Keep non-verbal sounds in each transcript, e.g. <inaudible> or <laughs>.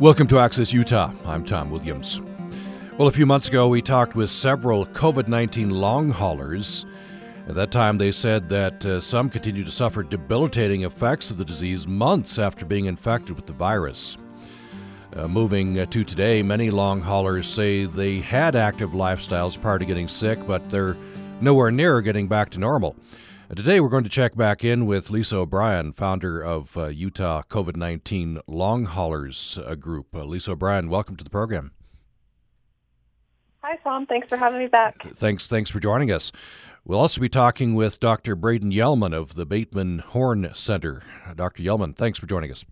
Welcome to Access Utah. I'm Tom Williams. Well, a few months ago, we talked with several COVID 19 long haulers. At that time, they said that uh, some continue to suffer debilitating effects of the disease months after being infected with the virus. Uh, moving uh, to today, many long haulers say they had active lifestyles prior to getting sick, but they're nowhere near getting back to normal. Uh, today, we're going to check back in with Lisa O'Brien, founder of uh, Utah COVID 19 Long Haulers uh, Group. Uh, Lisa O'Brien, welcome to the program. Hi, Tom. Thanks for having me back. Thanks, thanks for joining us. We'll also be talking with Dr. Brayden Yellman of the Bateman Horne Center. Dr. Yellman, thanks for joining us.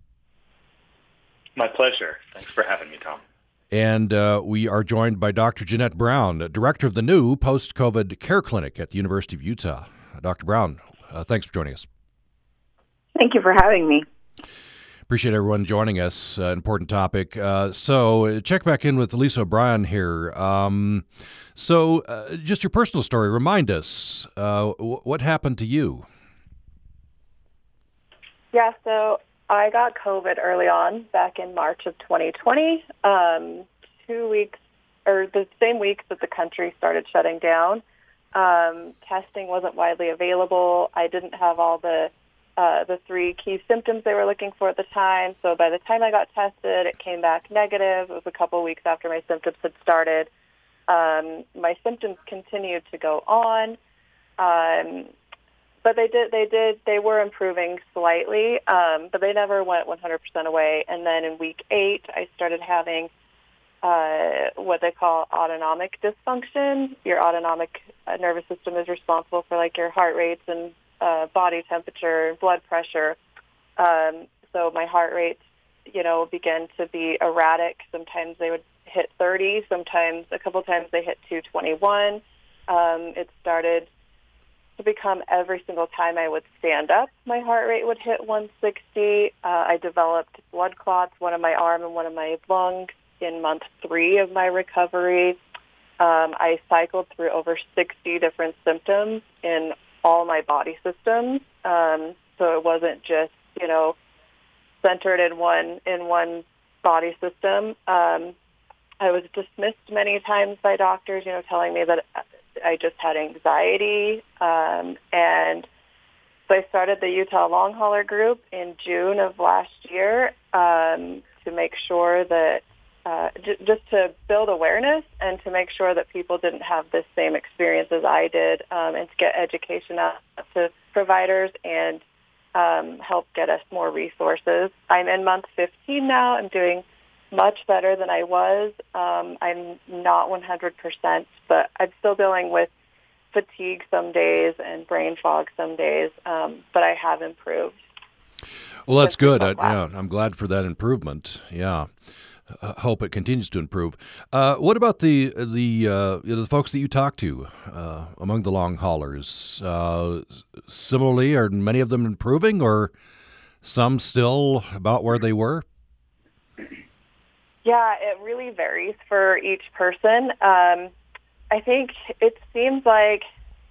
My pleasure. Thanks for having me, Tom. And uh, we are joined by Dr. Jeanette Brown, director of the new post COVID care clinic at the University of Utah. Dr. Brown, uh, thanks for joining us. Thank you for having me. Appreciate everyone joining us. Uh, important topic. Uh, so, check back in with Lisa O'Brien here. Um, so, uh, just your personal story. Remind us uh, w- what happened to you. Yeah, so I got COVID early on, back in March of 2020. Um, two weeks, or the same week that the country started shutting down. Um, testing wasn't widely available. I didn't have all the uh, the three key symptoms they were looking for at the time. So by the time I got tested, it came back negative. It was a couple weeks after my symptoms had started. Um, my symptoms continued to go on, um, but they did they did they were improving slightly, um, but they never went 100% away. And then in week eight, I started having uh, what they call autonomic dysfunction. Your autonomic uh, nervous system is responsible for like your heart rates and uh, body temperature, and blood pressure. Um, so my heart rate, you know, began to be erratic. Sometimes they would hit 30. Sometimes a couple times they hit 221. Um, it started to become every single time I would stand up, my heart rate would hit 160. Uh, I developed blood clots, one in my arm and one in my lung in month three of my recovery. Um, I cycled through over 60 different symptoms in all my body systems. Um, so it wasn't just, you know, centered in one in one body system. Um, I was dismissed many times by doctors, you know, telling me that I just had anxiety. Um, and so I started the Utah Long Hauler Group in June of last year um, to make sure that uh, j- just to build awareness and to make sure that people didn't have this same experience as I did, um, and to get education out to providers and um, help get us more resources. I'm in month 15 now. I'm doing much better than I was. Um, I'm not 100%, but I'm still dealing with fatigue some days and brain fog some days, um, but I have improved. Well, that's good. I, yeah, I'm glad for that improvement. Yeah. Uh, hope it continues to improve. Uh, what about the the uh, the folks that you talk to uh, among the long haulers? Uh, similarly, are many of them improving, or some still about where they were? Yeah, it really varies for each person. Um, I think it seems like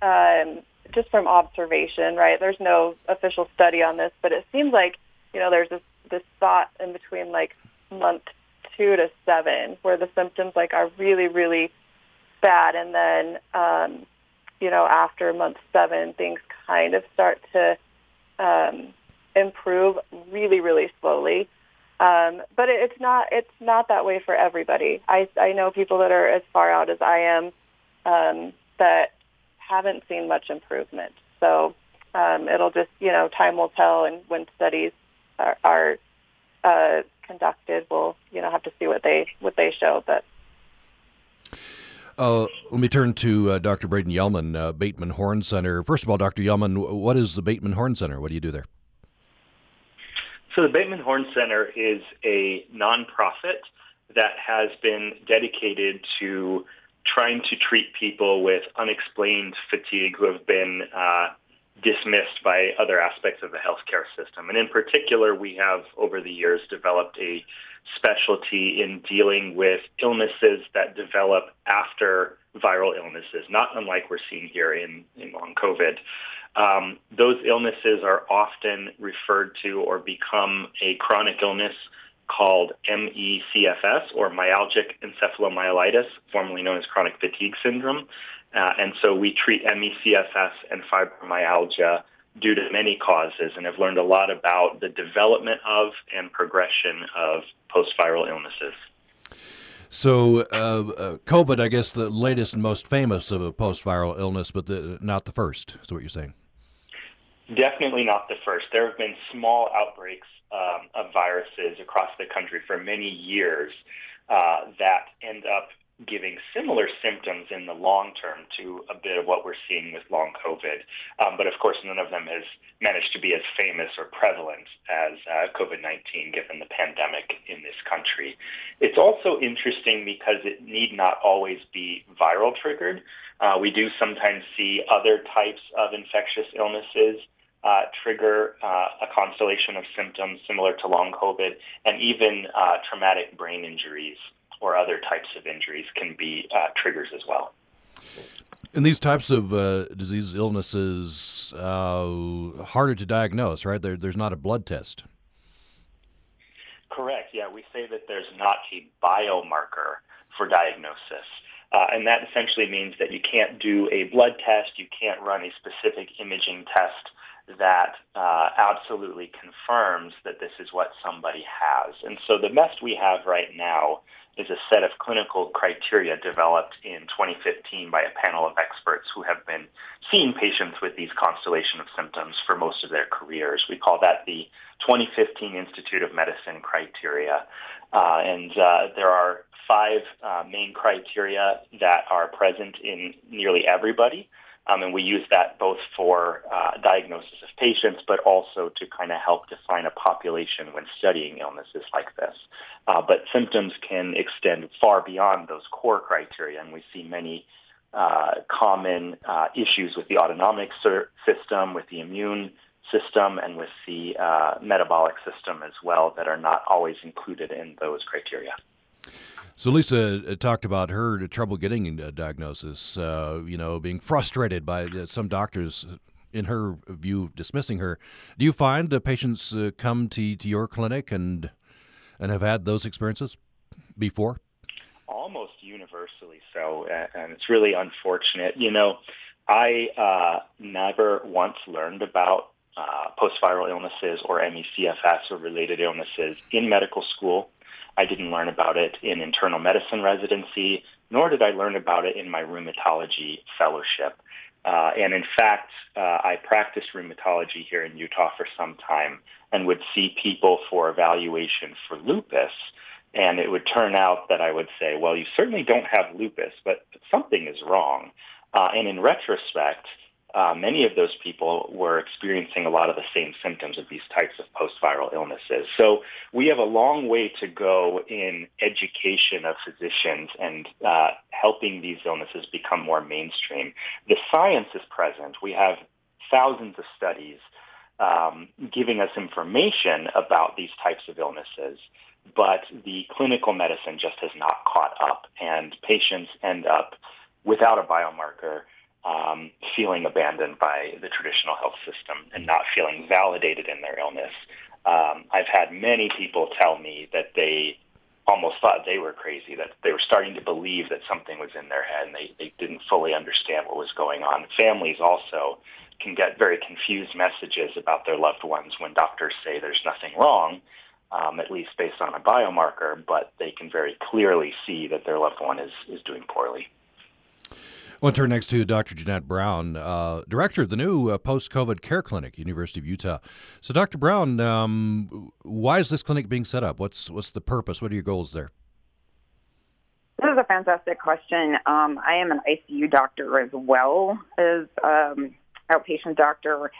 um, just from observation, right? There's no official study on this, but it seems like you know there's this this spot in between like month two to seven where the symptoms like are really really bad, and then um, you know after month seven things kind of start to um, improve really really slowly. Um, but it, it's not it's not that way for everybody. I I know people that are as far out as I am um, that haven't seen much improvement. So um, it'll just you know time will tell, and when studies are, are uh, conducted, we'll you know have to see what they what they show. But uh, let me turn to uh, Dr. Brayden Yellman, uh, Bateman Horne Center. First of all, Dr. Yellman, what is the Bateman Horne Center? What do you do there? So the Bateman Horne Center is a nonprofit that has been dedicated to trying to treat people with unexplained fatigue who have been uh, dismissed by other aspects of the healthcare system. And in particular, we have over the years developed a specialty in dealing with illnesses that develop after viral illnesses, not unlike we're seeing here in, in long COVID. Um, those illnesses are often referred to or become a chronic illness called ME/CFS or myalgic encephalomyelitis, formerly known as chronic fatigue syndrome. Uh, and so we treat ME/CFS and fibromyalgia due to many causes and have learned a lot about the development of and progression of post-viral illnesses. So, uh, uh, COVID, I guess, the latest and most famous of a post-viral illness, but the, not the first. Is what you're saying? Definitely not the first. There have been small outbreaks um, of viruses across the country for many years uh, that end up giving similar symptoms in the long term to a bit of what we're seeing with long COVID. Um, but of course, none of them has managed to be as famous or prevalent as uh, COVID-19 given the pandemic in this country. It's also interesting because it need not always be viral triggered. Uh, we do sometimes see other types of infectious illnesses uh, trigger uh, a constellation of symptoms similar to long COVID and even uh, traumatic brain injuries or other types of injuries can be uh, triggers as well. And these types of uh, disease illnesses uh, harder to diagnose, right? There, there's not a blood test. Correct. Yeah, we say that there's not a biomarker for diagnosis. Uh, and that essentially means that you can't do a blood test, you can't run a specific imaging test that uh, absolutely confirms that this is what somebody has. And so the best we have right now is a set of clinical criteria developed in 2015 by a panel of experts who have been seeing patients with these constellation of symptoms for most of their careers. We call that the 2015 Institute of Medicine criteria. Uh, and uh, there are five uh, main criteria that are present in nearly everybody. Um, and we use that both for uh, diagnosis of patients, but also to kind of help define a population when studying illnesses like this. Uh, but symptoms can extend far beyond those core criteria, and we see many uh, common uh, issues with the autonomic system, with the immune system, and with the uh, metabolic system as well that are not always included in those criteria. So Lisa uh, talked about her trouble getting a diagnosis. Uh, you know, being frustrated by uh, some doctors, uh, in her view, dismissing her. Do you find uh, patients uh, come to to your clinic and and have had those experiences before? Almost universally so, and it's really unfortunate. You know, I never once learned about post-viral illnesses or ME/CFS or related illnesses in medical school I didn't learn about it in internal medicine residency, nor did I learn about it in my rheumatology fellowship. Uh, and in fact, uh, I practiced rheumatology here in Utah for some time and would see people for evaluation for lupus. And it would turn out that I would say, well, you certainly don't have lupus, but something is wrong. Uh, and in retrospect, uh, many of those people were experiencing a lot of the same symptoms of these types of post-viral illnesses. So we have a long way to go in education of physicians and uh, helping these illnesses become more mainstream. The science is present. We have thousands of studies um, giving us information about these types of illnesses, but the clinical medicine just has not caught up, and patients end up without a biomarker um, feeling abandoned by the traditional health system and not feeling validated in their illness. Um, I've had many people tell me that they almost thought they were crazy, that they were starting to believe that something was in their head and they, they didn't fully understand what was going on. Families also can get very confused messages about their loved ones when doctors say there's nothing wrong, um, at least based on a biomarker, but they can very clearly see that their loved one is, is doing poorly. Want to turn next to Dr. Jeanette Brown, uh, director of the new uh, post COVID care clinic, University of Utah. So, Dr. Brown, um, why is this clinic being set up? What's what's the purpose? What are your goals there? This is a fantastic question. Um, I am an ICU doctor as well as um, outpatient doctor,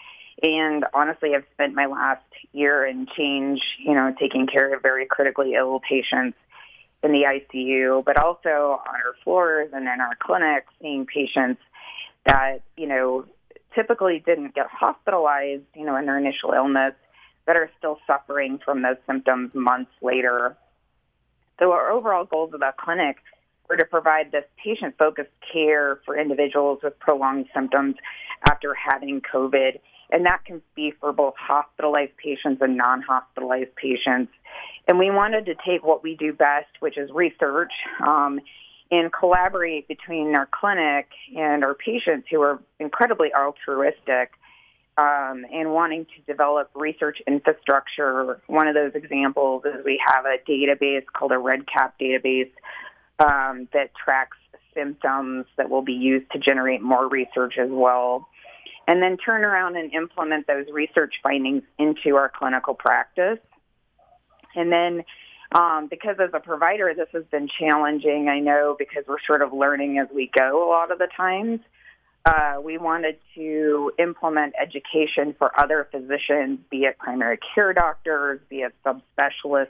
and honestly, I've spent my last year in change, you know, taking care of very critically ill patients in the ICU, but also on our floors and in our clinics, seeing patients that, you know, typically didn't get hospitalized, you know, in their initial illness, that are still suffering from those symptoms months later. So our overall goals of that clinic were to provide this patient-focused care for individuals with prolonged symptoms after having COVID. And that can be for both hospitalized patients and non-hospitalized patients And we wanted to take what we do best, which is research, um, and collaborate between our clinic and our patients who are incredibly altruistic um, and wanting to develop research infrastructure. One of those examples is we have a database called a REDCap database um, that tracks symptoms that will be used to generate more research as well. And then turn around and implement those research findings into our clinical practice. And then, um, because as a provider, this has been challenging, I know, because we're sort of learning as we go a lot of the times. Uh, we wanted to implement education for other physicians, be it primary care doctors, be it subspecialists,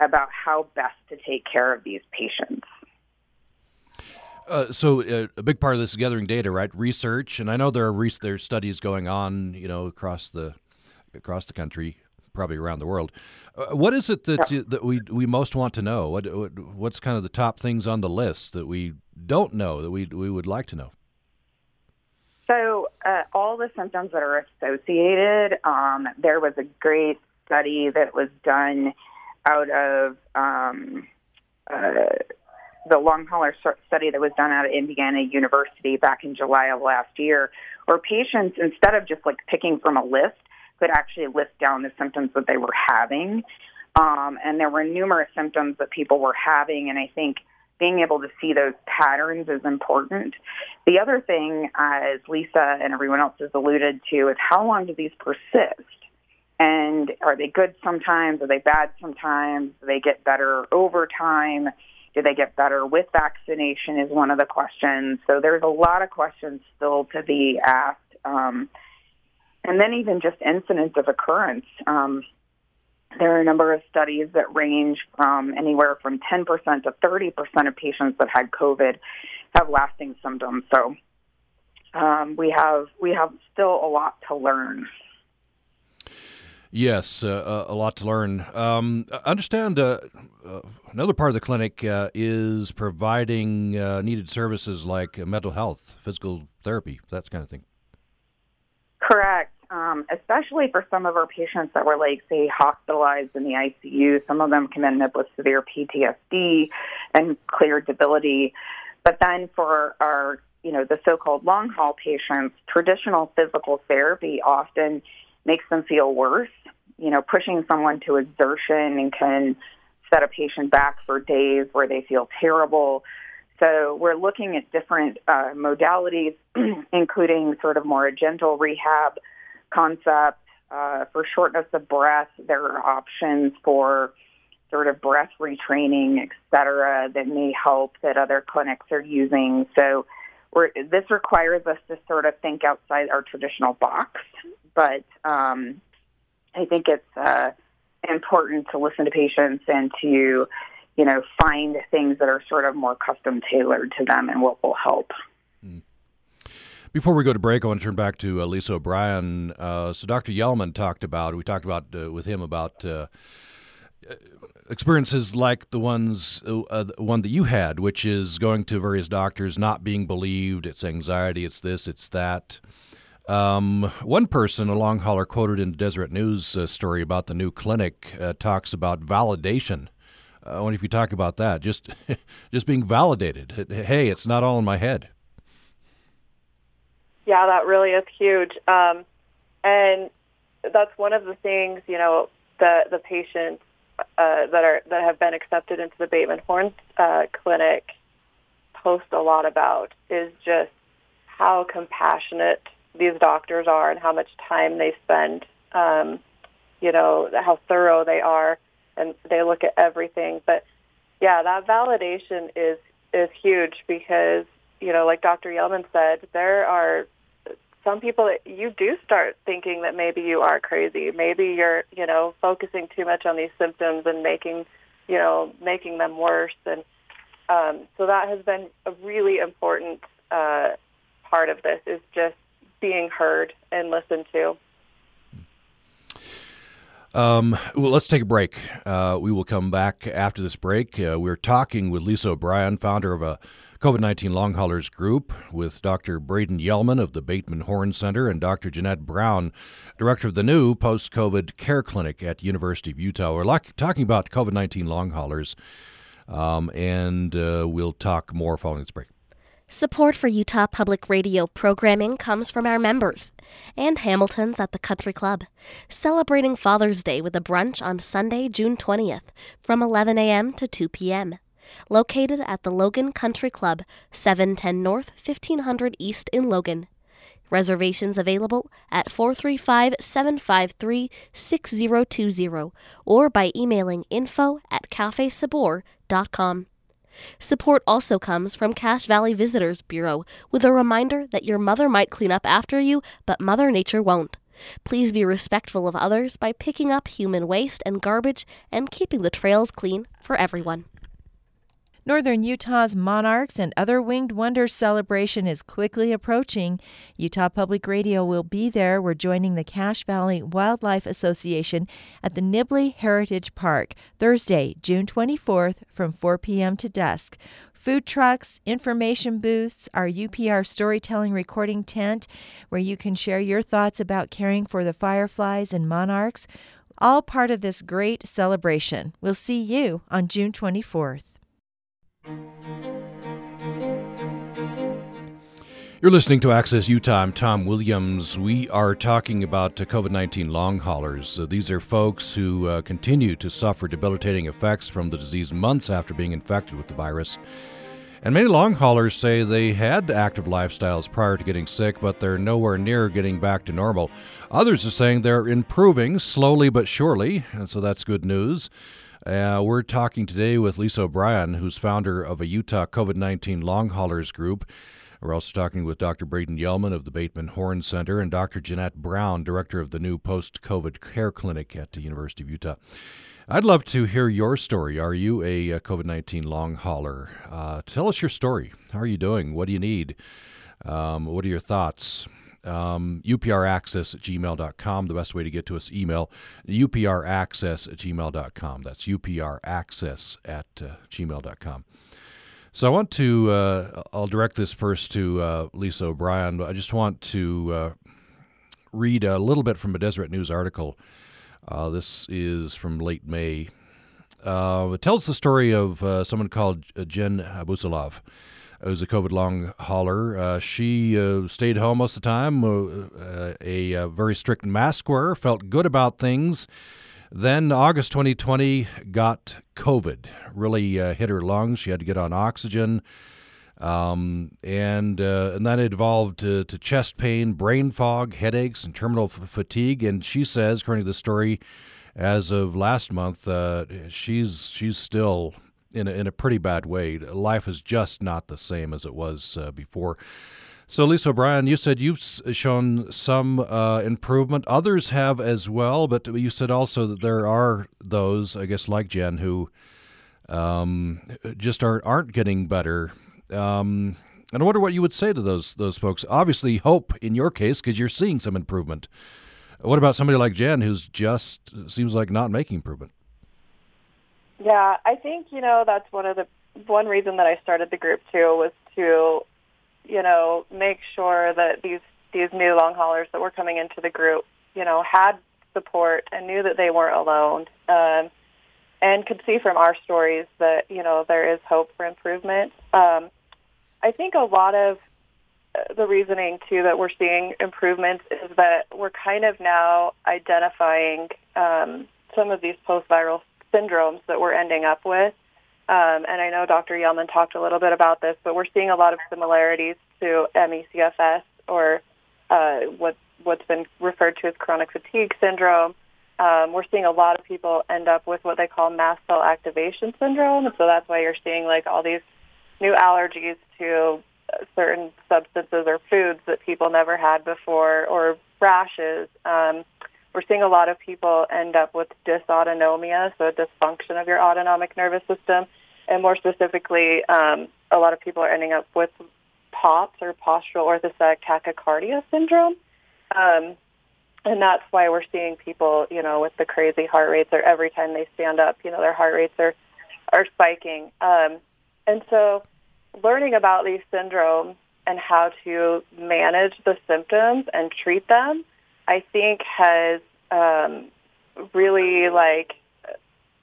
about how best to take care of these patients. Uh, so uh, a big part of this is gathering data, right? Research, and I know there are re- there are studies going on, you know, across the across the country, probably around the world. Uh, what is it that you, that we we most want to know? What, what, what's kind of the top things on the list that we don't know that we we would like to know? So uh, all the symptoms that are associated. Um, there was a great study that was done out of. Um, uh, the long hauler study that was done out of Indiana University back in July of last year, where patients, instead of just like picking from a list, could actually list down the symptoms that they were having. Um, and there were numerous symptoms that people were having, and I think being able to see those patterns is important. The other thing, as Lisa and everyone else has alluded to, is how long do these persist? And are they good sometimes? Are they bad sometimes? Do they get better over time? Do they get better with vaccination? Is one of the questions. So there's a lot of questions still to be asked. Um, and then even just incidence of occurrence. Um, there are a number of studies that range from anywhere from 10% to 30% of patients that had COVID have lasting symptoms. So um, we have we have still a lot to learn. Yes, uh, uh, a lot to learn. Um, understand uh, uh, another part of the clinic uh, is providing uh, needed services like mental health, physical therapy, that kind of thing. Correct. Um, especially for some of our patients that were, like, say, hospitalized in the ICU. Some of them can end up with severe PTSD and clear debility. But then for our, you know, the so-called long haul patients, traditional physical therapy often makes them feel worse. You know, pushing someone to exertion and can set a patient back for days where they feel terrible. So we're looking at different uh, modalities, <clears throat> including sort of more gentle rehab concept. Uh, for shortness of breath, there are options for sort of breath retraining, et cetera, that may help that other clinics are using. So this requires us to sort of think outside our traditional box but um, I think it's uh, important to listen to patients and to, you know, find things that are sort of more custom tailored to them and what will help. Before we go to break, I want to turn back to uh, Lisa O'Brien. Uh, so, Dr. Yellman talked about, we talked about uh, with him about uh, experiences like the ones, uh, one that you had, which is going to various doctors, not being believed. It's anxiety, it's this, it's that. Um, one person, a long hauler quoted in the Deseret News uh, story about the new clinic, uh, talks about validation. Uh, I wonder if you talk about that. Just, <laughs> just being validated. Hey, it's not all in my head. Yeah, that really is huge, um, and that's one of the things you know the the patients uh, that are that have been accepted into the Bateman Horne uh, Clinic post a lot about is just how compassionate these doctors are and how much time they spend, um, you know, how thorough they are, and they look at everything. But yeah, that validation is is huge because you know, like Dr. Yellman said, there are some people you do start thinking that maybe you are crazy. Maybe you're, you know, focusing too much on these symptoms and making, you know, making them worse. And um, so that has been a really important uh, part of this is just being heard and listened to. Um, well, let's take a break. Uh, we will come back after this break. Uh, we're talking with Lisa O'Brien, founder of a COVID 19 long haulers group, with Dr. Brayden Yellman of the Bateman Horne Center and Dr. Jeanette Brown, director of the new post COVID care clinic at University of Utah. We're like, talking about COVID 19 long haulers, um, and uh, we'll talk more following this break. Support for Utah Public Radio programming comes from our members and Hamilton's at the Country Club, celebrating Father's Day with a brunch on Sunday, June 20th from 11 a.m. to 2 p.m. Located at the Logan Country Club, 710 North, 1500 East in Logan. Reservations available at 435 753 6020 or by emailing info at cafesabor.com. Support also comes from Cache Valley Visitors Bureau with a reminder that your mother might clean up after you, but Mother Nature won't. Please be respectful of others by picking up human waste and garbage and keeping the trails clean for everyone. Northern Utah's Monarchs and Other Winged Wonders celebration is quickly approaching. Utah Public Radio will be there. We're joining the Cache Valley Wildlife Association at the Nibley Heritage Park Thursday, June 24th from 4 p.m. to dusk. Food trucks, information booths, our UPR storytelling recording tent where you can share your thoughts about caring for the fireflies and monarchs. All part of this great celebration. We'll see you on June 24th. You're listening to Access Utah. I'm Tom Williams. We are talking about uh, COVID 19 long haulers. Uh, these are folks who uh, continue to suffer debilitating effects from the disease months after being infected with the virus. And many long haulers say they had active lifestyles prior to getting sick, but they're nowhere near getting back to normal. Others are saying they're improving slowly but surely, and so that's good news. Uh, we're talking today with Lisa O'Brien, who's founder of a Utah COVID 19 long haulers group. We're also talking with Dr. Brayden Yellman of the Bateman Horne Center and Dr. Jeanette Brown, director of the new post COVID care clinic at the University of Utah. I'd love to hear your story. Are you a uh, COVID 19 long hauler? Uh, tell us your story. How are you doing? What do you need? Um, what are your thoughts? Um, upraccess at gmail.com. The best way to get to us, email upraccess at gmail.com. That's upraccess at uh, gmail.com. So I want to, uh, I'll direct this first to uh, Lisa O'Brien, but I just want to uh, read a little bit from a Deseret News article. Uh, this is from late May. Uh, it tells the story of someone called Jen Abusalov who's a COVID long hauler. Uh, she uh, stayed home most of the time, uh, a, a, very strict mask wearer, felt good about things. Then August 2020 got COVID, really uh, hit her lungs. She had to get on oxygen. Um, and uh, and that evolved to, to, chest pain, brain fog, headaches, and terminal f- fatigue. And she says, according to the story, as of last month, uh, she's she's still in a, in a pretty bad way. Life is just not the same as it was uh, before. So, Lisa O'Brien, you said you've shown some uh, improvement. Others have as well, but you said also that there are those, I guess, like Jen, who um, just aren't aren't getting better. Um, and I wonder what you would say to those those folks. Obviously, hope in your case because you're seeing some improvement. What about somebody like Jen, who's just seems like not making improvement? Yeah, I think you know that's one of the one reason that I started the group too was to, you know, make sure that these these new long haulers that were coming into the group, you know, had support and knew that they weren't alone, um, and could see from our stories that you know there is hope for improvement. Um, I think a lot of uh, the reasoning too that we're seeing improvements is that we're kind of now identifying um, some of these post-viral syndromes that we're ending up with. Um, and I know Dr. Yellman talked a little bit about this, but we're seeing a lot of similarities to ME/CFS or uh, what, what's been referred to as chronic fatigue syndrome. Um, we're seeing a lot of people end up with what they call mast cell activation syndrome. So that's why you're seeing like all these new allergies to certain substances or foods that people never had before or rashes. Um, we're seeing a lot of people end up with dysautonomia, so a dysfunction of your autonomic nervous system, and more specifically, um, a lot of people are ending up with POTS or postural orthostatic tachycardia syndrome. Um, and that's why we're seeing people, you know, with the crazy heart rates, or every time they stand up, you know, their heart rates are are spiking. Um, and so, learning about these syndromes and how to manage the symptoms and treat them, I think has um, really like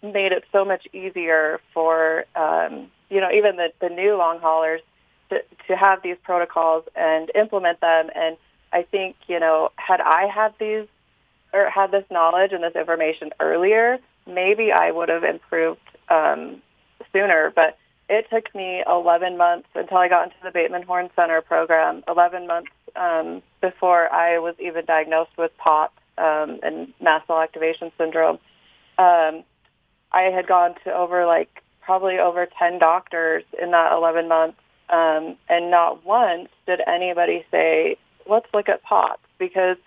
made it so much easier for um, you know even the, the new long haulers to, to have these protocols and implement them. And I think you know had I had these or had this knowledge and this information earlier, maybe I would have improved um, sooner. But it took me 11 months until I got into the Bateman Horne Center program. 11 months um, before I was even diagnosed with POTS um, and mast cell activation syndrome. Um, I had gone to over like probably over 10 doctors in that 11 months, um, and not once did anybody say, let's look at POTS because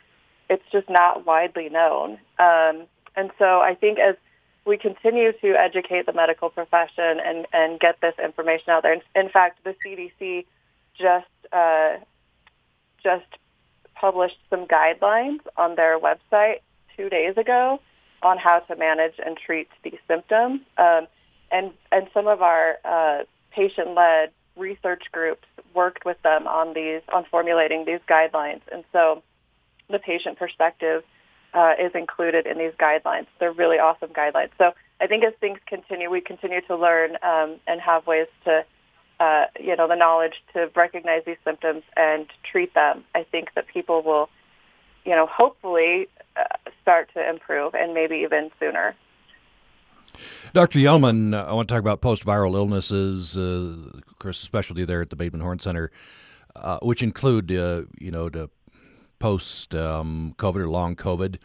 it's just not widely known. Um, and so I think as we continue to educate the medical profession and, and get this information out there. In fact, the CDC just uh, just published some guidelines on their website two days ago on how to manage and treat these symptoms. Um, and and some of our uh, patient-led research groups worked with them on these on formulating these guidelines. And so, the patient perspective uh, is included in these guidelines. They're really awesome guidelines. So I think as things continue, we continue to learn um, and have ways to, uh, you know, the knowledge to recognize these symptoms and treat them. I think that people will, you know, hopefully uh, start to improve and maybe even sooner. Dr. Yellman, I want to talk about post-viral illnesses, uh, of course, a specialty there at the Bateman Horne Center, uh, which include, uh, you know, the post um, COVID or long COVID.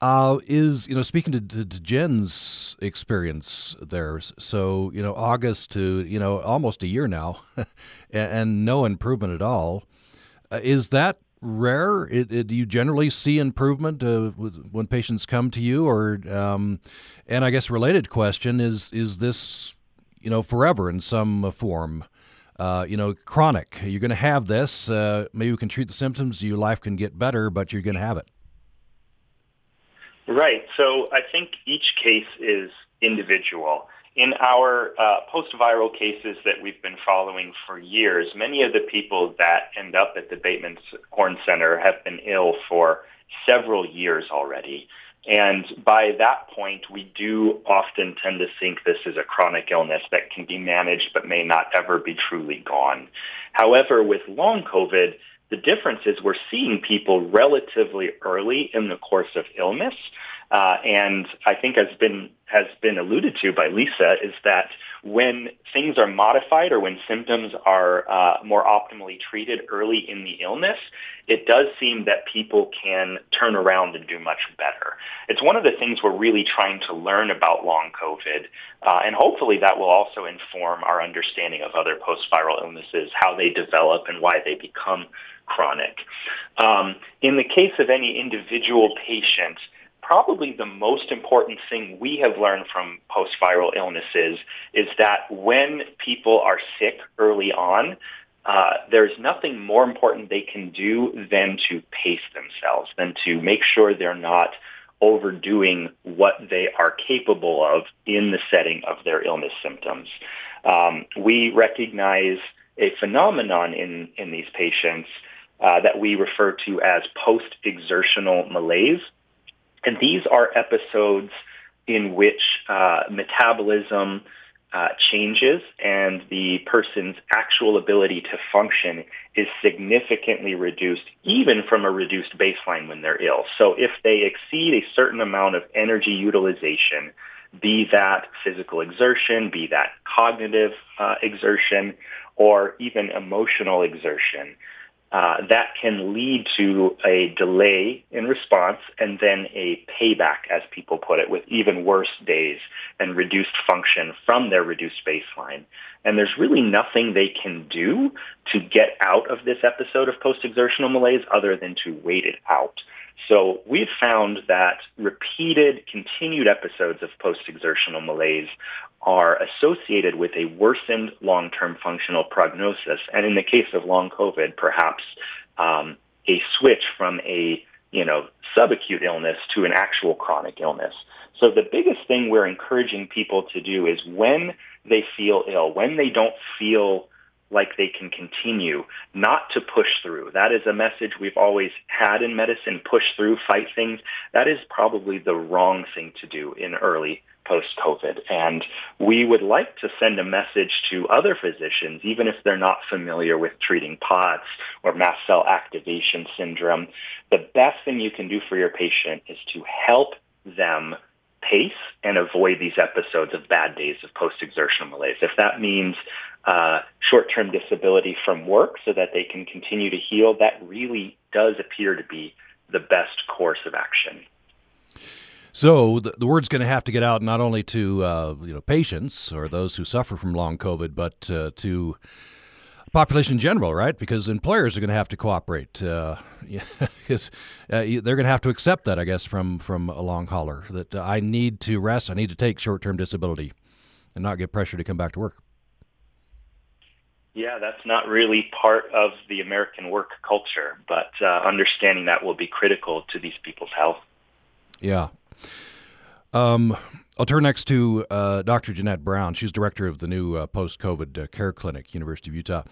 Uh, is you know speaking to, to, to, Jen's experience there, so you know August to you know almost a year now, <laughs> and, and, no improvement at all. Uh, is that rare? It, it, do you generally see improvement uh, with, when patients come to you, or um, and I guess related question is is this you know forever in some form? uh, you know, chronic. You're going to have this. Uh, maybe we can treat the symptoms. Your life can get better, but you're going to have it. Right. So I think each case is individual. In our uh, post-viral cases that we've been following for years, many of the people that end up at the Bateman Horne Center have been ill for several years already. And by that point, we do often tend to think this is a chronic illness that can be managed but may not ever be truly gone. However, with long COVID, the difference is we're seeing people relatively early in the course of illness. Uh, and I think has been has been alluded to by Lisa is that when things are modified or when symptoms are uh, more optimally treated early in the illness, it does seem that people can turn around and do much better. It's one of the things we're really trying to learn about long COVID, uh, and hopefully that will also inform our understanding of other post-viral illnesses, how they develop and why they become chronic. Um, in the case of any individual patient, probably the most important thing we have learned from post-viral illnesses is that when people are sick early on, uh, there's nothing more important they can do than to pace themselves, than to make sure they're not overdoing what they are capable of in the setting of their illness symptoms. Um, we recognize a phenomenon in, in these patients uh, that we refer to as post-exertional malaise. And these are episodes in which uh, metabolism uh, changes and the person's actual ability to function is significantly reduced, even from a reduced baseline when they're ill. So if they exceed a certain amount of energy utilization, be that physical exertion, be that cognitive uh, exertion, or even emotional exertion, uh, that can lead to a delay in response and then a payback, as people put it, with even worse days and reduced function from their reduced baseline. And there's really nothing they can do to get out of this episode of post-exertional malaise other than to wait it out. So we've found that repeated, continued episodes of post-exertional malaise are associated with a worsened long-term functional prognosis. And in the case of long COVID, perhaps um, a switch from a you know, subacute illness to an actual chronic illness. So the biggest thing we're encouraging people to do is when they feel ill, when they don't feel like they can continue, not to push through. That is a message we've always had in medicine, push through, fight things. That is probably the wrong thing to do in early post-COVID. And we would like to send a message to other physicians, even if they're not familiar with treating POTS or mast cell activation syndrome. The best thing you can do for your patient is to help them pace and avoid these episodes of bad days of post-exertional malaise. If that means uh, short-term disability from work so that they can continue to heal, that really does appear to be the best course of action. So the, the word's going to have to get out not only to uh, you know patients or those who suffer from long COVID, but uh, to population in general, right? Because employers are going to have to cooperate. Uh, <laughs> because uh, they're going to have to accept that, I guess, from from a long hauler that uh, I need to rest, I need to take short term disability, and not get pressure to come back to work. Yeah, that's not really part of the American work culture, but uh, understanding that will be critical to these people's health. Yeah. Um, I'll turn next to uh, Dr. Jeanette Brown. She's director of the new uh, post-COVID uh, care clinic, University of Utah.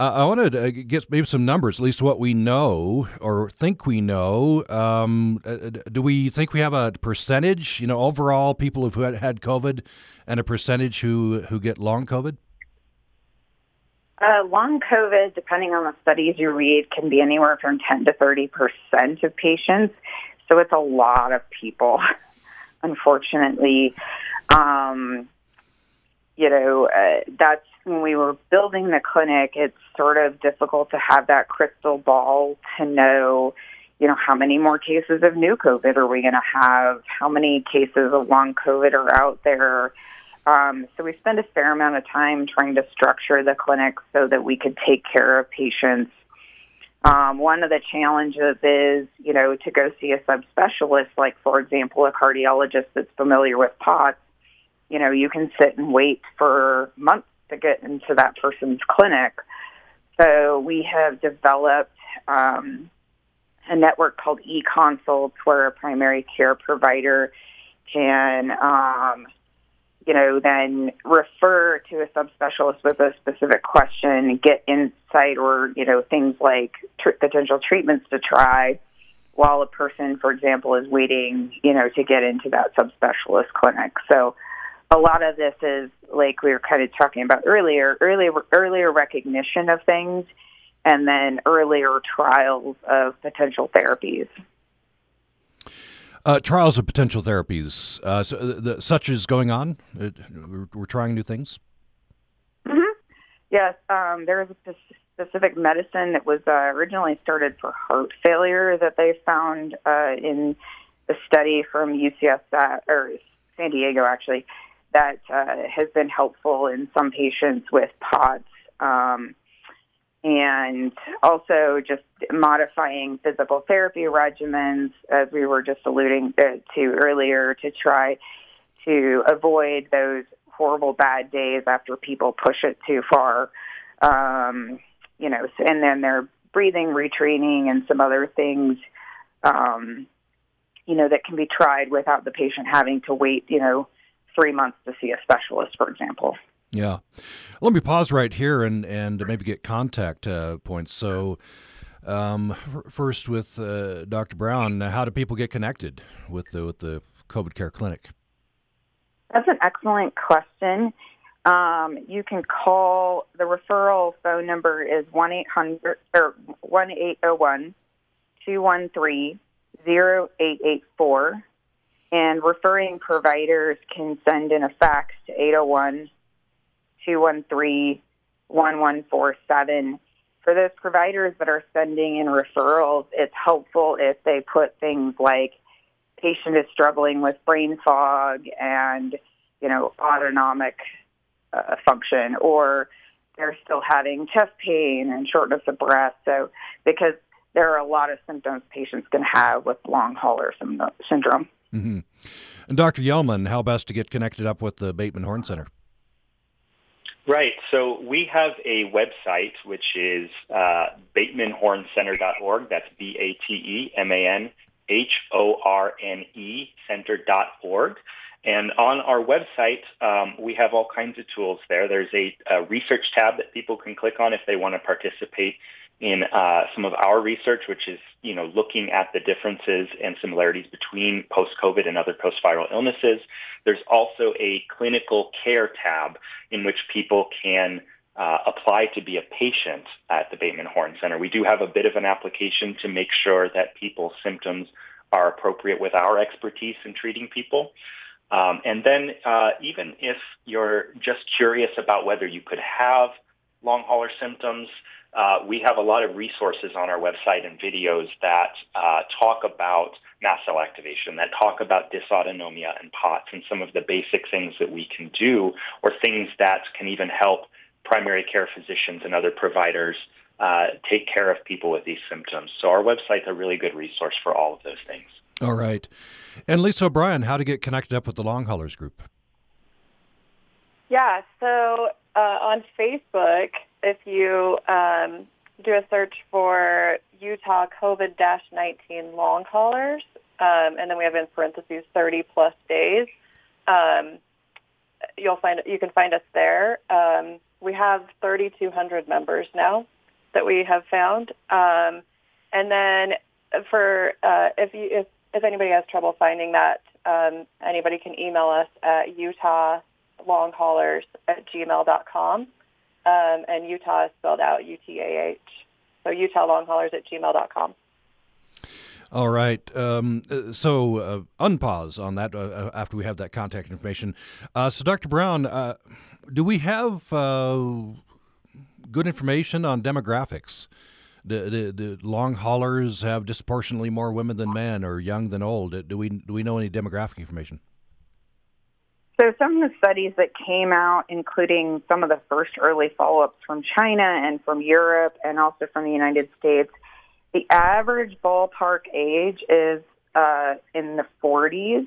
Uh, I wanted to get maybe some numbers, at least what we know or think we know. Um, uh, do we think we have a percentage, you know, overall people who've had COVID, and a percentage who who get long COVID? Uh, long COVID, depending on the studies you read, can be anywhere from 10 to 30 percent of patients. So it's a lot of people. <laughs> unfortunately. Um, you know, uh, that's when we were building the clinic, it's sort of difficult to have that crystal ball to know, you know, how many more cases of new COVID are we going to have? How many cases of long COVID are out there? Um, so we spend a fair amount of time trying to structure the clinic so that we could take care of patients um, one of the challenges is, you know, to go see a subspecialist, like, for example, a cardiologist that's familiar with POTS, you know, you can sit and wait for months to get into that person's clinic. So we have developed um, a network called eConsults where a primary care provider can um, you know, then refer to a subspecialist with a specific question, get insight or, you know, things like tr- potential treatments to try while a person, for example, is waiting, you know, to get into that subspecialist clinic. So a lot of this is like we were kind of talking about earlier, earlier, earlier recognition of things and then earlier trials of potential therapies. Uh, trials of potential therapies, uh, so uh, the, such as going on. It, we're, we're, trying new things. Mm-hmm. Yes, um, there is a specific medicine that was uh, originally started for heart failure that they found uh, in the study from UCS or San Diego, actually, that uh, has been helpful in some patients with POTS. Um, and also just modifying physical therapy regimens, as we were just alluding uh, to earlier, to try to avoid those horrible bad days after people push it too far. Um, you know, and then their breathing retraining and some other things, um, you know, that can be tried without the patient having to wait, you know, three months to see a specialist, for example. Yeah. Let me pause right here and, and maybe get contact uh, points. So, um, first with uh, Dr. Brown, how do people get connected with the, with the COVID Care Clinic? That's an excellent question. Um, you can call the referral phone number is one eight hundred or one eight zero oh one two one three zero eight eight four, and referring providers can send in a fax to eight zero oh one 213 1147. For those providers that are sending in referrals, it's helpful if they put things like patient is struggling with brain fog and, you know, autonomic uh, function, or they're still having chest pain and shortness of breath. So, because there are a lot of symptoms patients can have with long hauler syndrome. Mm-hmm. And Dr. Yellman, how best to get connected up with the Bateman Horne Center? Right. So we have a website which is uh, batemanhornecenter.org. That's B-A-T-E-M-A-N-H-O-R-N-E center.org. And on our website, um, we have all kinds of tools there. There's a, a, research tab that people can click on if they want to participate in uh, some of our research, which is you know looking at the differences and similarities between post-COVID and other post-viral illnesses. There's also a clinical care tab in which people can uh, apply to be a patient at the Bateman Horne Center. We do have a bit of an application to make sure that people's symptoms are appropriate with our expertise in treating people. Um, and then uh, even if you're just curious about whether you could have long hauler symptoms, uh, we have a lot of resources on our website and videos that uh, talk about mast cell activation, that talk about dysautonomia and POTS and some of the basic things that we can do or things that can even help primary care physicians and other providers uh, take care of people with these symptoms. So our website's a really good resource for all of those things. All right. And Lisa O'Brien, how to get connected up with the Long Haulers group? Yeah, so uh, on Facebook, if you um, do a search for Utah COVID-19 long haulers, um, and then we have in parentheses 30 plus days, um, you'll find you can find us there. Um, we have 3,200 members now that we have found, um, and then for uh, if you if if anybody has trouble finding that, um, anybody can email us at Utah at gmail.com. Um, and Utah is spelled out U-T-A-H. So Utah longhaulers at gmail.com. All right. Um, so uh, unpause on that uh, uh, after we have that contact information. Uh, so, Dr. Brown, uh, do we have uh, good information on demographics? The, the, the long haulers have disproportionately more women than men, or young than old. Do we do we know any demographic information? So some of the studies that came out, including some of the first early follow-ups from China and from Europe and also from the United States, the average ballpark age is uh, in the 40s,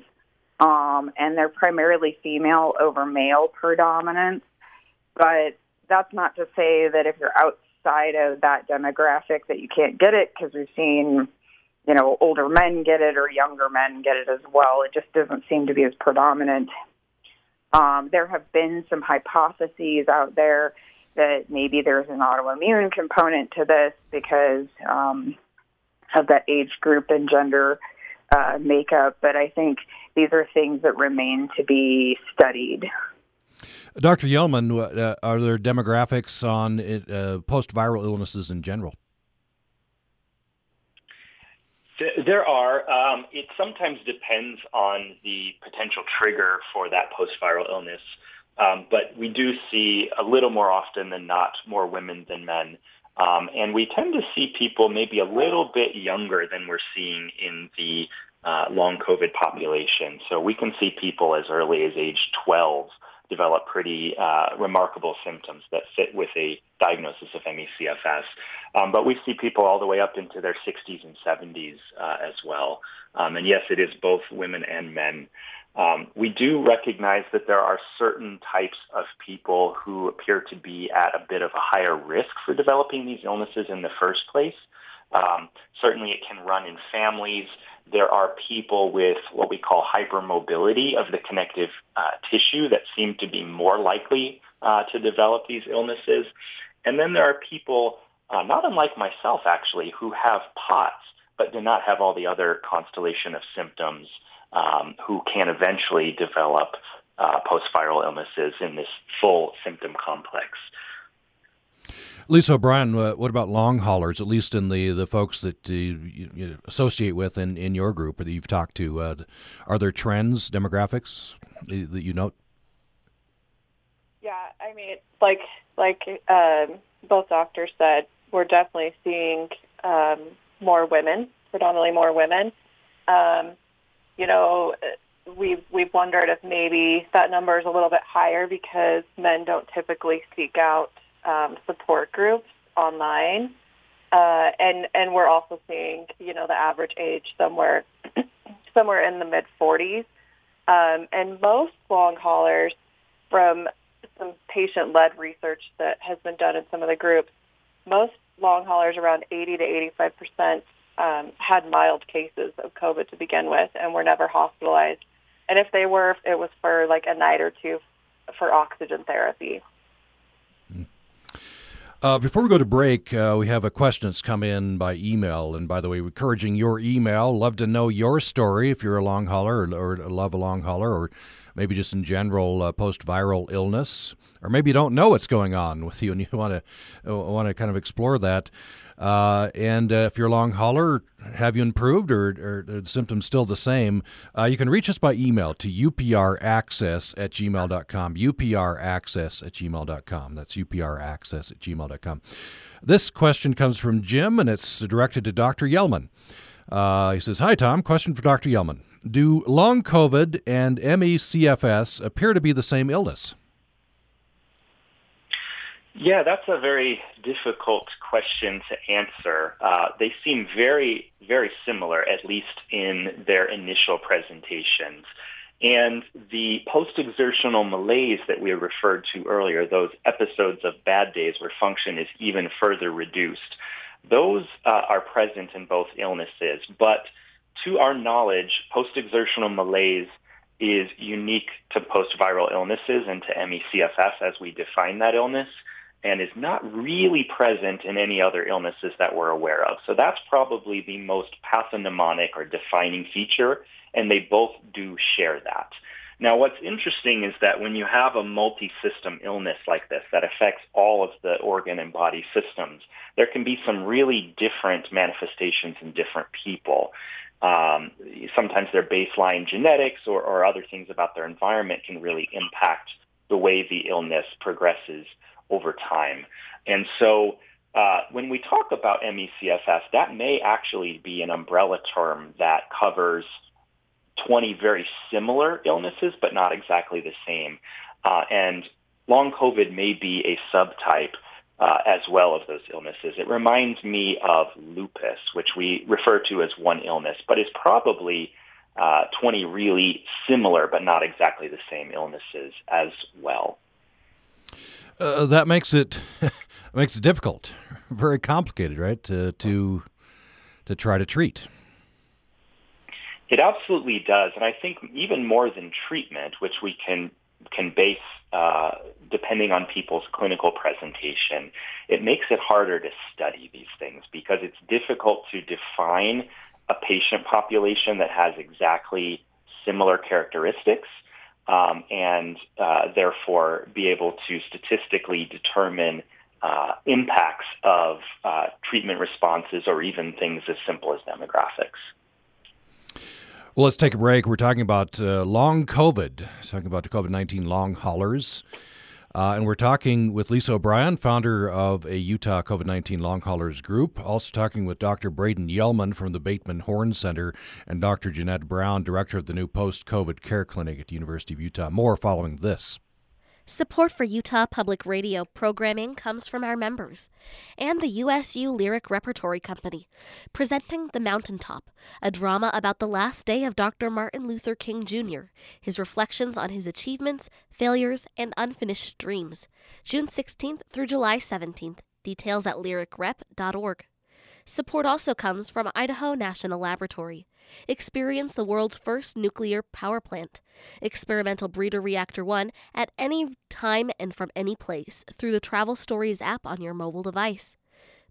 um, and they're primarily female over male predominance. But that's not to say that if you're outside of that demographic that you can't get it, because we've seen you know, older men get it or younger men get it as well. It just doesn't seem to be as predominant um, there have been some hypotheses out there that maybe there's an autoimmune component to this because um, of that age group and gender uh, makeup, but I think these are things that remain to be studied. Dr. Yellman, uh, are there demographics on uh, post viral illnesses in general? There are. Um, it sometimes depends on the potential trigger for that post-viral illness, um, but we do see a little more often than not more women than men. Um, and we tend to see people maybe a little bit younger than we're seeing in the uh, long COVID population. So we can see people as early as age 12 develop pretty uh, remarkable symptoms that fit with a diagnosis of ME/CFS. Um, but we see people all the way up into their 60s and 70s uh, as well. Um, and yes, it is both women and men. Um, we do recognize that there are certain types of people who appear to be at a bit of a higher risk for developing these illnesses in the first place. Um, certainly it can run in families there are people with what we call hypermobility of the connective uh, tissue that seem to be more likely uh, to develop these illnesses. And then there are people, uh, not unlike myself actually, who have POTS but do not have all the other constellation of symptoms um, who can eventually develop uh, post-viral illnesses in this full symptom complex. Lisa O'Brien, uh, what about long haulers? At least in the, the folks that uh, you, you, associate with in, in your group or that you've talked to, uh, are there trends, demographics that you note? Yeah, I mean, like like um, both doctors said, we're definitely seeing um, more women, predominantly more women. Um, you know, we've we've wondered if maybe that number is a little bit higher because men don't typically seek out um, support groups online, uh, and and we're also seeing you know the average age somewhere <clears throat> somewhere in the mid 40s, um, and most long haulers from some patient-led research that has been done in some of the groups, most long haulers, around 80 to 85 percent, um, had mild cases of COVID to begin with and were never hospitalized. And if they were, it was for like a night or two for oxygen therapy. Uh, before we go to break, uh, we have a question that's come in by email. And by the way, we're encouraging your email. Love to know your story if you're a long hauler or, or love a long hauler or maybe just in general uh, post-viral illness, or maybe you don't know what's going on with you and you want to uh, want to kind of explore that. Uh, and uh, if you're a long hauler, have you improved or, or, are the symptoms still the same? Uh, you can reach us by email to upraccess at gmail.com. upraccess at gmail.com. That's upraccess at gmail.com. This question comes from Jim and it's directed to Dr. Yellman. Uh, he says, Hi, Tom. Question for Dr. Yellman. Do long COVID and ME/CFS appear to be the same illness? Yeah, that's a very difficult question to answer. Uh, they seem very, very similar, at least in their initial presentations. And the post-exertional malaise that we referred to earlier, those episodes of bad days where function is even further reduced, those uh, are present in both illnesses. But to our knowledge, post-exertional malaise is unique to post-viral illnesses and to ME/CFS as we define that illness and is not really present in any other illnesses that we're aware of. So that's probably the most pathognomonic or defining feature, and they both do share that. Now, what's interesting is that when you have a multi-system illness like this that affects all of the organ and body systems, there can be some really different manifestations in different people. Um, sometimes their baseline genetics or, or other things about their environment can really impact the way the illness progresses over time. And so uh, when we talk about ME/CFS, that may actually be an umbrella term that covers 20 very similar illnesses, but not exactly the same. Uh, and long COVID may be a subtype uh, as well of those illnesses. It reminds me of lupus, which we refer to as one illness, but is probably uh, 20 really similar but not exactly the same illnesses as well. Uh, that makes it <laughs> makes it difficult, <laughs> very complicated, right? To to to try to treat. It absolutely does, and I think even more than treatment, which we can can base uh, depending on people's clinical presentation, it makes it harder to study these things because it's difficult to define a patient population that has exactly similar characteristics um, and uh, therefore be able to statistically determine uh, impacts of uh, treatment responses or even things as simple as demographics. Well, let's take a break. We're talking about uh, long COVID, talking about the COVID 19 long haulers. Uh, and we're talking with Lisa O'Brien, founder of a Utah COVID 19 long haulers group. Also talking with Dr. Brayden Yellman from the Bateman Horne Center and Dr. Jeanette Brown, director of the new post COVID care clinic at the University of Utah. More following this. Support for Utah Public Radio programming comes from our members and the USU Lyric Repertory Company, presenting The Mountaintop, a drama about the last day of Dr. Martin Luther King Jr., his reflections on his achievements, failures, and unfinished dreams. June 16th through July 17th. Details at lyricrep.org. Support also comes from Idaho National Laboratory. Experience the world's first nuclear power plant. Experimental Breeder Reactor 1 at any time and from any place through the Travel Stories app on your mobile device.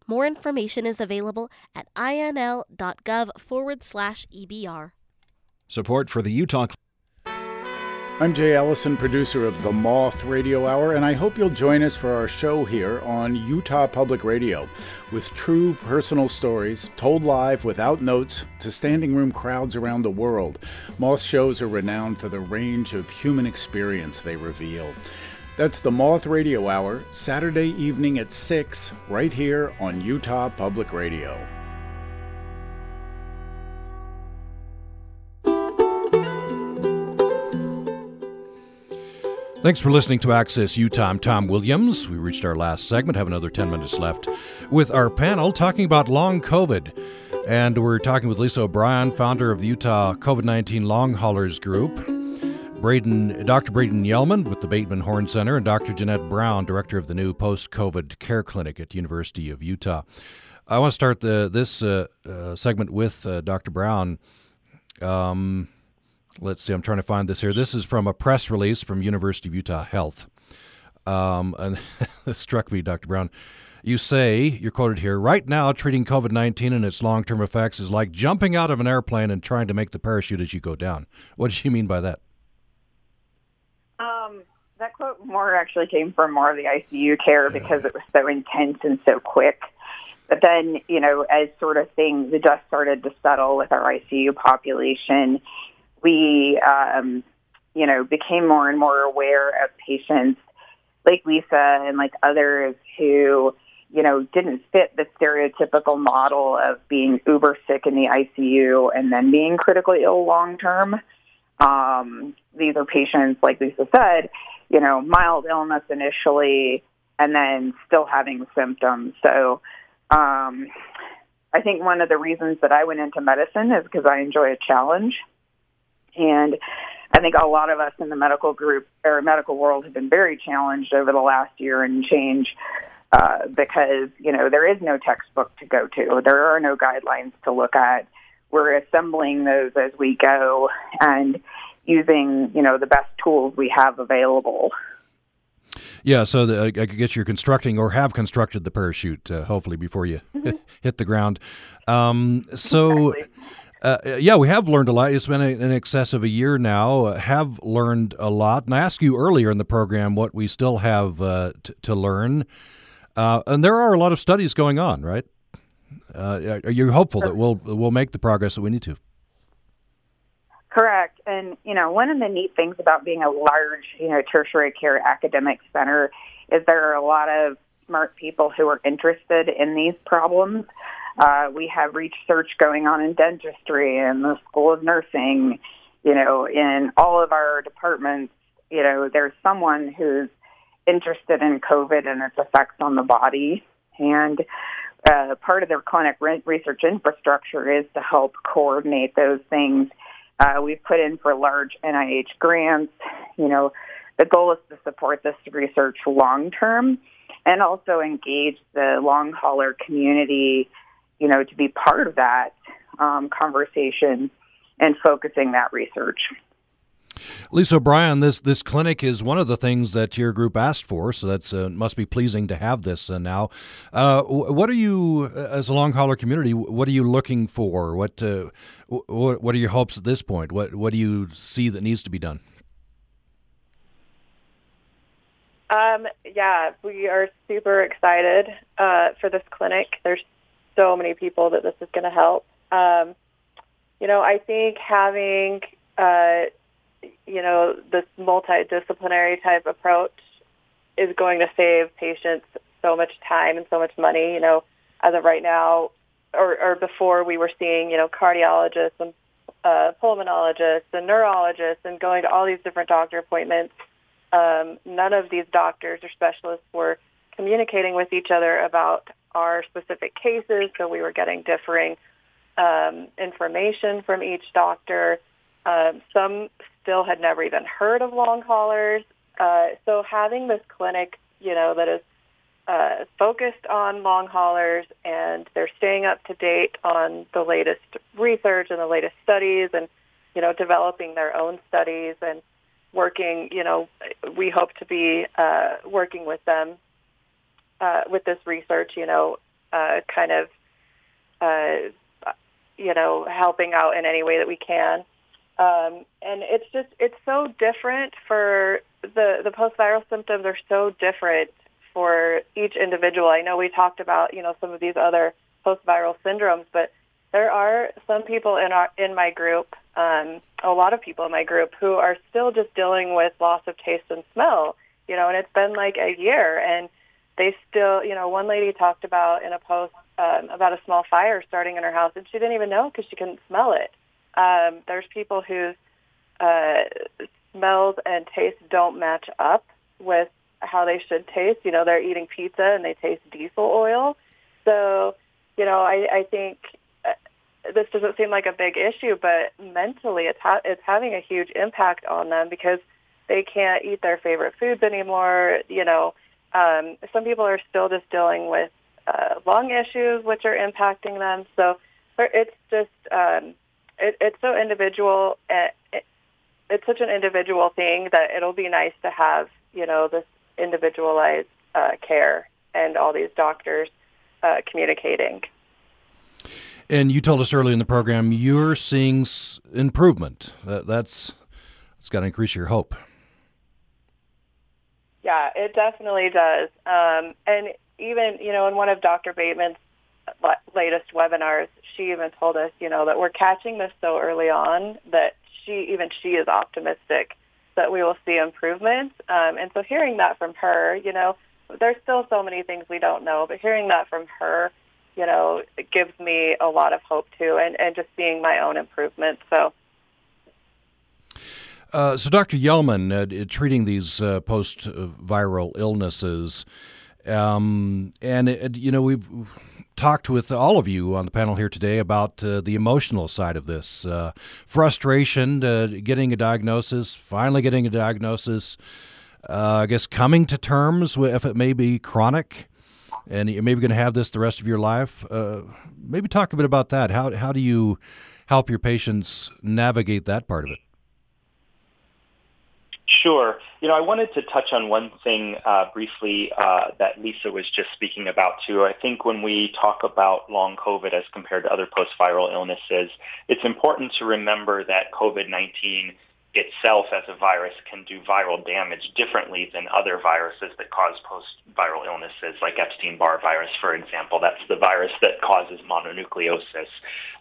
More information is available at inl.gov forward slash EBR. Support for the Utah I'm Jay Ellison, producer of The Moth Radio Hour, and I hope you'll join us for our show here on Utah Public Radio with true personal stories told live without notes to standing room crowds around the world. Moth shows are renowned for the range of human experience they reveal. That's the Moth Radio Hour, Saturday evening at 6, right here on Utah Public Radio. Thanks for listening to Access Utah. I'm Tom Williams. We reached our last segment, have another 10 minutes left with our panel talking about long COVID. And we're talking with Lisa O'Brien, founder of the Utah COVID 19 Long Haulers Group, Brayden, Dr. Brayden Yellman with the Bateman Horne Center and Dr. Jeanette Brown, director of the new post-COVID care clinic at University of Utah. I want to start the, this uh, uh, segment with uh, Dr. Brown. Um, let's see, I'm trying to find this here. This is from a press release from University of Utah Health. Um, and <laughs> this struck me, Dr. Brown. You say, you're quoted here, right now treating COVID 19 and its long term effects is like jumping out of an airplane and trying to make the parachute as you go down. What did you mean by that? Um, that quote more actually came from more of the ICU care because it was so intense and so quick. But then, you know, as sort of things the dust started to settle with our ICU population, we, um, you know, became more and more aware of patients like Lisa and like others who you know, didn't fit the stereotypical model of being uber sick in the ICU and then being critically ill long term. Um, these are patients, like Lisa said, you know, mild illness initially and then still having symptoms. So um, I think one of the reasons that I went into medicine is because I enjoy a challenge. And I think a lot of us in the medical group or medical world have been very challenged over the last year and change uh, because you know there is no textbook to go to. There are no guidelines to look at. We're assembling those as we go and using you know the best tools we have available. Yeah, so the, I guess you're constructing or have constructed the parachute, uh, hopefully before you mm-hmm. <laughs> hit the ground. Um, so. Exactly. Uh, yeah, we have learned a lot. It's been in excess of a year now. Uh, have learned a lot. And I asked you earlier in the program what we still have uh, t- to learn. Uh, and there are a lot of studies going on, right? Uh, are you hopeful that we'll we'll make the progress that we need to? Correct. And you know, one of the neat things about being a large, you know, tertiary care academic center is there are a lot of smart people who are interested in these problems. Uh, we have research going on in dentistry and the School of Nursing. You know, in all of our departments, you know, there's someone who's interested in COVID and its effects on the body. And uh, part of their clinic research infrastructure is to help coordinate those things. Uh, we've put in for large NIH grants. You know, the goal is to support this research long term and also engage the long hauler community, you know, to be part of that um, conversation and focusing that research. Lisa O'Brien, this this clinic is one of the things that your group asked for, so that's uh, must be pleasing to have this uh, now. Uh, what are you, uh, as a long hauler community, what are you looking for? What, uh, what what are your hopes at this point? What what do you see that needs to be done? Um, yeah, we are super excited uh, for this clinic. There's so many people that this is going to help. Um, you know, I think having uh, you know, this multidisciplinary type approach is going to save patients so much time and so much money. You know, as of right now, or, or before we were seeing, you know, cardiologists and uh, pulmonologists and neurologists and going to all these different doctor appointments. Um, none of these doctors or specialists were communicating with each other about our specific cases, so we were getting differing um, information from each doctor. Um, some still had never even heard of long haulers. Uh, so having this clinic, you know, that is uh, focused on long haulers and they're staying up to date on the latest research and the latest studies and, you know, developing their own studies and working, you know, we hope to be uh, working with them uh, with this research, you know, uh, kind of, uh, you know, helping out in any way that we can. Um, and it's just it's so different for the the post viral symptoms are so different for each individual. I know we talked about you know some of these other post viral syndromes, but there are some people in our in my group, um, a lot of people in my group who are still just dealing with loss of taste and smell. You know, and it's been like a year, and they still, you know, one lady talked about in a post um, about a small fire starting in her house, and she didn't even know because she couldn't smell it. Um, there's people whose uh, smells and tastes don't match up with how they should taste. You know, they're eating pizza and they taste diesel oil. So, you know, I, I think uh, this doesn't seem like a big issue, but mentally it's ha- it's having a huge impact on them because they can't eat their favorite foods anymore. You know, um, some people are still just dealing with uh, lung issues, which are impacting them. So it's just um, it, it's so individual. It, it, it's such an individual thing that it'll be nice to have you know this individualized uh, care and all these doctors uh, communicating. And you told us earlier in the program you're seeing improvement. That, that's it's got to increase your hope. Yeah, it definitely does. Um, and even you know, in one of Dr. Bateman's latest webinars, she even told us, you know, that we're catching this so early on that she even she is optimistic that we will see improvements. Um, and so hearing that from her, you know, there's still so many things we don't know, but hearing that from her, you know, gives me a lot of hope too, and, and just seeing my own improvement. So. Uh, so, Dr. Yellman, uh, treating these uh, post-viral illnesses, um, and it, you know we've talked with all of you on the panel here today about uh, the emotional side of this uh, frustration, uh, getting a diagnosis, finally getting a diagnosis. Uh, I guess coming to terms with if it may be chronic, and you're maybe going to have this the rest of your life. Uh, maybe talk a bit about that. How how do you help your patients navigate that part of it? Sure. You know, I wanted to touch on one thing uh, briefly uh, that Lisa was just speaking about too. I think when we talk about long COVID as compared to other post-viral illnesses, it's important to remember that COVID-19 itself as a virus can do viral damage differently than other viruses that cause post-viral illnesses, like Epstein-Barr virus, for example. That's the virus that causes mononucleosis.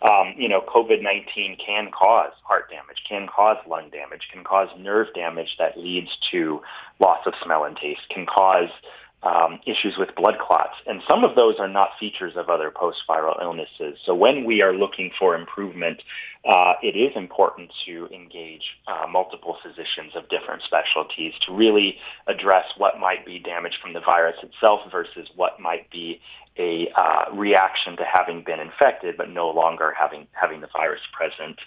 Um, you know, COVID-19 can cause heart damage, can cause lung damage, can cause nerve damage that leads to loss of smell and taste, can cause um, issues with blood clots. And some of those are not features of other post-viral illnesses. So when we are looking for improvement, uh, it is important to engage uh, multiple physicians of different specialties to really address what might be damage from the virus itself versus what might be a uh, reaction to having been infected but no longer having having the virus present.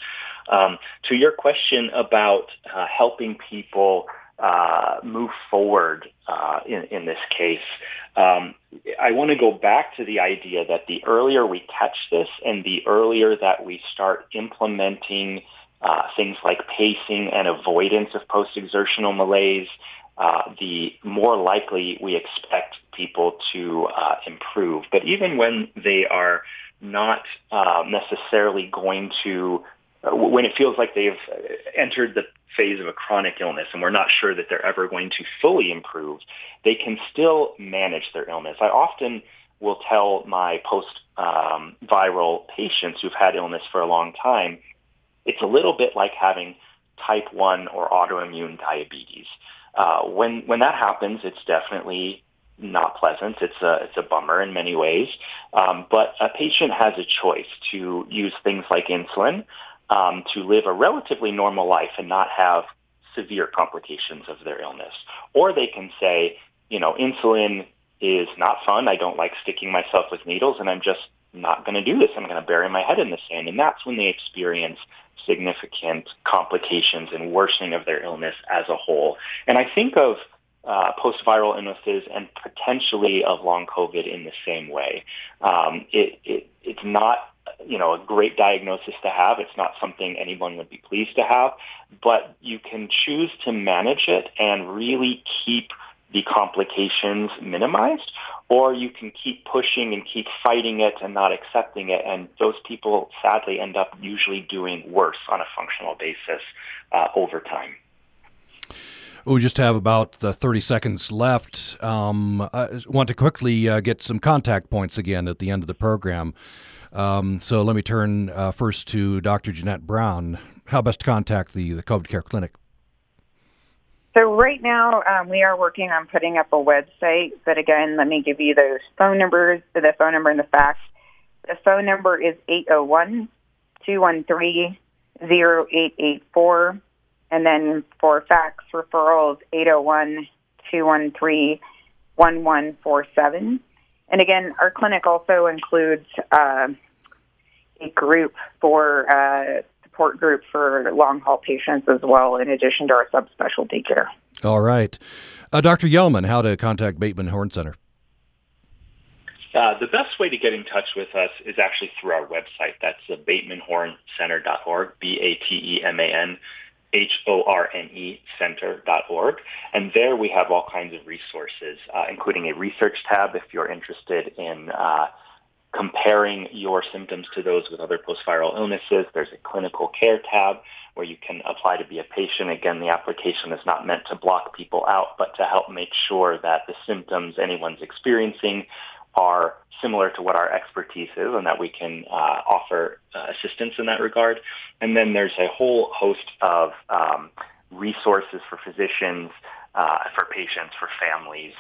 Um, to your question about uh, helping people uh, move forward uh, in, in this case. Um, I want to go back to the idea that the earlier we catch this and the earlier that we start implementing uh, things like pacing and avoidance of post-exertional malaise, uh, the more likely we expect people to uh, improve. But even when they are not uh, necessarily going to when it feels like they've entered the phase of a chronic illness and we're not sure that they're ever going to fully improve, they can still manage their illness. I often will tell my post-viral um, patients who've had illness for a long time, it's a little bit like having type 1 or autoimmune diabetes. Uh, when, when that happens, it's definitely not pleasant. It's a, it's a bummer in many ways. Um, but a patient has a choice to use things like insulin um, to live a relatively normal life and not have severe complications of their illness. Or they can say, you know, insulin is not fun. I don't like sticking myself with needles and I'm just not going to do this. I'm going to bury my head in the sand. And that's when they experience significant complications and worsening of their illness as a whole. And I think of uh, post-viral illnesses and potentially of long COVID in the same way. Um, it, it, it's not you know, a great diagnosis to have. It's not something anyone would be pleased to have, but you can choose to manage it and really keep the complications minimized, or you can keep pushing and keep fighting it and not accepting it. And those people sadly end up usually doing worse on a functional basis uh, over time. We just have about uh, 30 seconds left. Um, I want to quickly uh, get some contact points again at the end of the program. Um, so let me turn uh, first to Dr. Jeanette Brown. How best to contact the, the COVID Care Clinic? So right now um, we are working on putting up a website. But again, let me give you those phone numbers, the phone number and the fax. The phone number is 801 213 0884. And then for fax referrals, 801 213 1147. And again, our clinic also includes uh, a group for uh, support group for long haul patients as well, in addition to our subspecialty care. All right. Uh, Dr. Yellman, how to contact Bateman Horne Center? Uh, the best way to get in touch with us is actually through our website. That's uh, batemanhornecenter.org, B-A-T-E-M-A-N H-O-R-N-E center.org. And there we have all kinds of resources, uh, including a research tab if you're interested in uh, comparing your symptoms to those with other post-viral illnesses. There's a clinical care tab where you can apply to be a patient. Again, the application is not meant to block people out, but to help make sure that the symptoms anyone's experiencing are similar to what our expertise is and that we can uh, offer uh, assistance in that regard. And then there's a whole host of um, resources for physicians, uh, for patients, for families,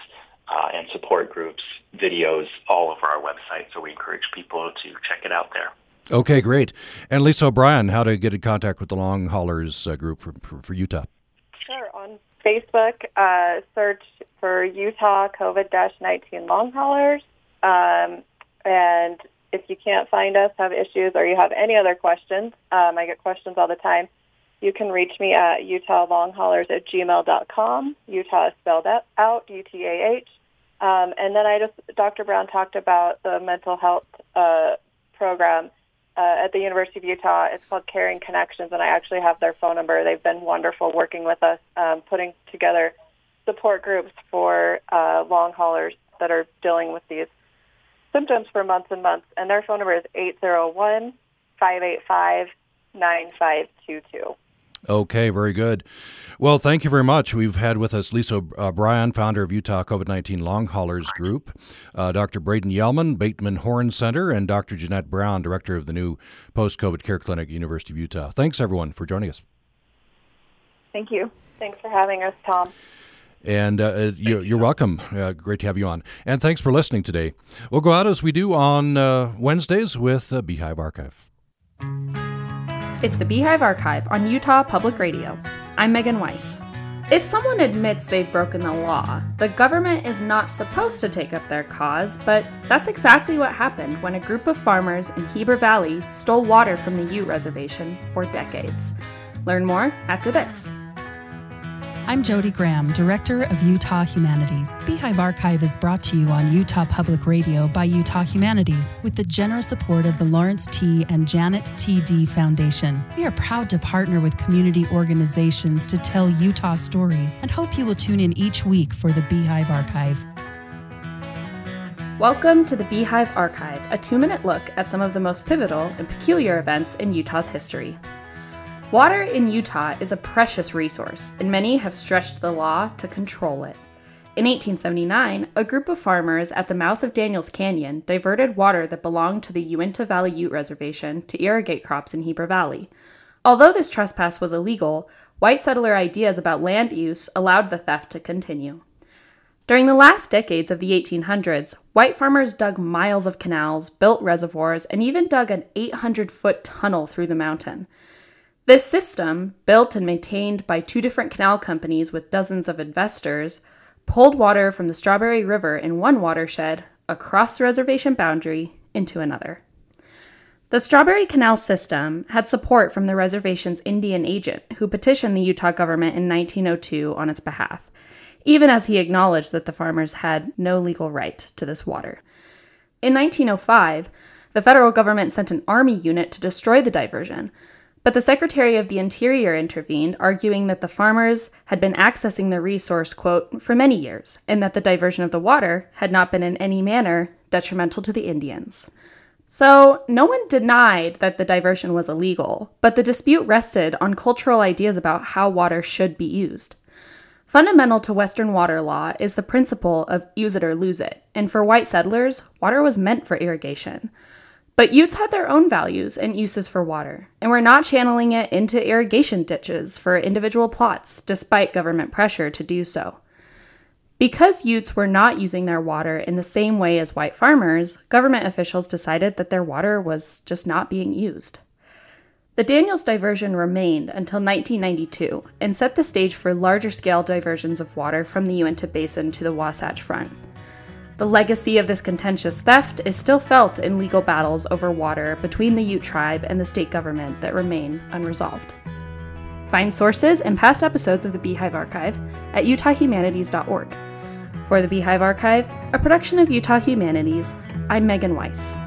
uh, and support groups, videos all over our website. So we encourage people to check it out there. Okay, great. And Lisa O'Brien, how to get in contact with the Long Haulers uh, group for, for, for, Utah? Sure. On Facebook, uh, search for Utah COVID-19 Long Haulers. Um, and if you can't find us, have issues, or you have any other questions, um, I get questions all the time, you can reach me at utah.longhaulers at gmail.com. Utah is spelled out, U-T-A-H. Um, and then I just, Dr. Brown talked about the mental health uh, program uh, at the University of Utah. It's called Caring Connections, and I actually have their phone number. They've been wonderful working with us, um, putting together support groups for uh, long haulers that are dealing with these symptoms for months and months. And their phone number is 801 585 9522. Okay, very good. Well, thank you very much. We've had with us Lisa uh, Bryan, founder of Utah COVID 19 Long Haulers Group, uh, Dr. Brayden Yellman, Bateman Horne Center, and Dr. Jeanette Brown, director of the new post COVID care clinic, University of Utah. Thanks, everyone, for joining us. Thank you. Thanks for having us, Tom. And uh, uh you, are welcome. Uh, great to have you on. And thanks for listening today. We'll go out as we do on uh, Wednesdays with Beehive Archive. It's the Beehive Archive on Utah Public Radio. I'm Megan Weiss. If someone admits they've broken the law, the government is not supposed to take up their cause, but that's exactly what happened when a group of farmers in Heber Valley stole water from the Ute Reservation for decades. Learn more after this. I'm Jody Graham, Director of Utah Humanities. Beehive Archive is brought to you on Utah Public Radio by Utah Humanities with the generous support of the Lawrence T. and Janet T. Dee Foundation. We are proud to partner with community organizations to tell Utah stories and hope you will tune in each week for the Beehive Archive. Welcome to the Beehive Archive, a two minute look at some of the most pivotal and peculiar events in Utah's history. Water in Utah is a precious resource, and many have stretched the law to control it. In 1879, a group of farmers at the mouth of Daniels Canyon diverted water that belonged to the Uinta Valley Ute Reservation to irrigate crops in Heber Valley. Although this trespass was illegal, white settler ideas about land use allowed the theft to continue. During the last decades of the 1800s, white farmers dug miles of canals, built reservoirs, and even dug an 800 foot tunnel through the mountain. This system, built and maintained by two different canal companies with dozens of investors, pulled water from the Strawberry River in one watershed across the reservation boundary into another. The Strawberry Canal system had support from the reservation's Indian agent, who petitioned the Utah government in 1902 on its behalf, even as he acknowledged that the farmers had no legal right to this water. In 1905, the federal government sent an army unit to destroy the diversion, but the Secretary of the Interior intervened, arguing that the farmers had been accessing the resource, quote, for many years, and that the diversion of the water had not been in any manner detrimental to the Indians. So, no one denied that the diversion was illegal, but the dispute rested on cultural ideas about how water should be used. Fundamental to Western water law is the principle of use it or lose it, and for white settlers, water was meant for irrigation. But Utes had their own values and uses for water, and were not channeling it into irrigation ditches for individual plots, despite government pressure to do so. Because Utes were not using their water in the same way as white farmers, government officials decided that their water was just not being used. The Daniels diversion remained until 1992 and set the stage for larger scale diversions of water from the Uinta Basin to the Wasatch Front. The legacy of this contentious theft is still felt in legal battles over water between the Ute tribe and the state government that remain unresolved. Find sources and past episodes of the Beehive Archive at utahhumanities.org. For the Beehive Archive, a production of Utah Humanities, I'm Megan Weiss.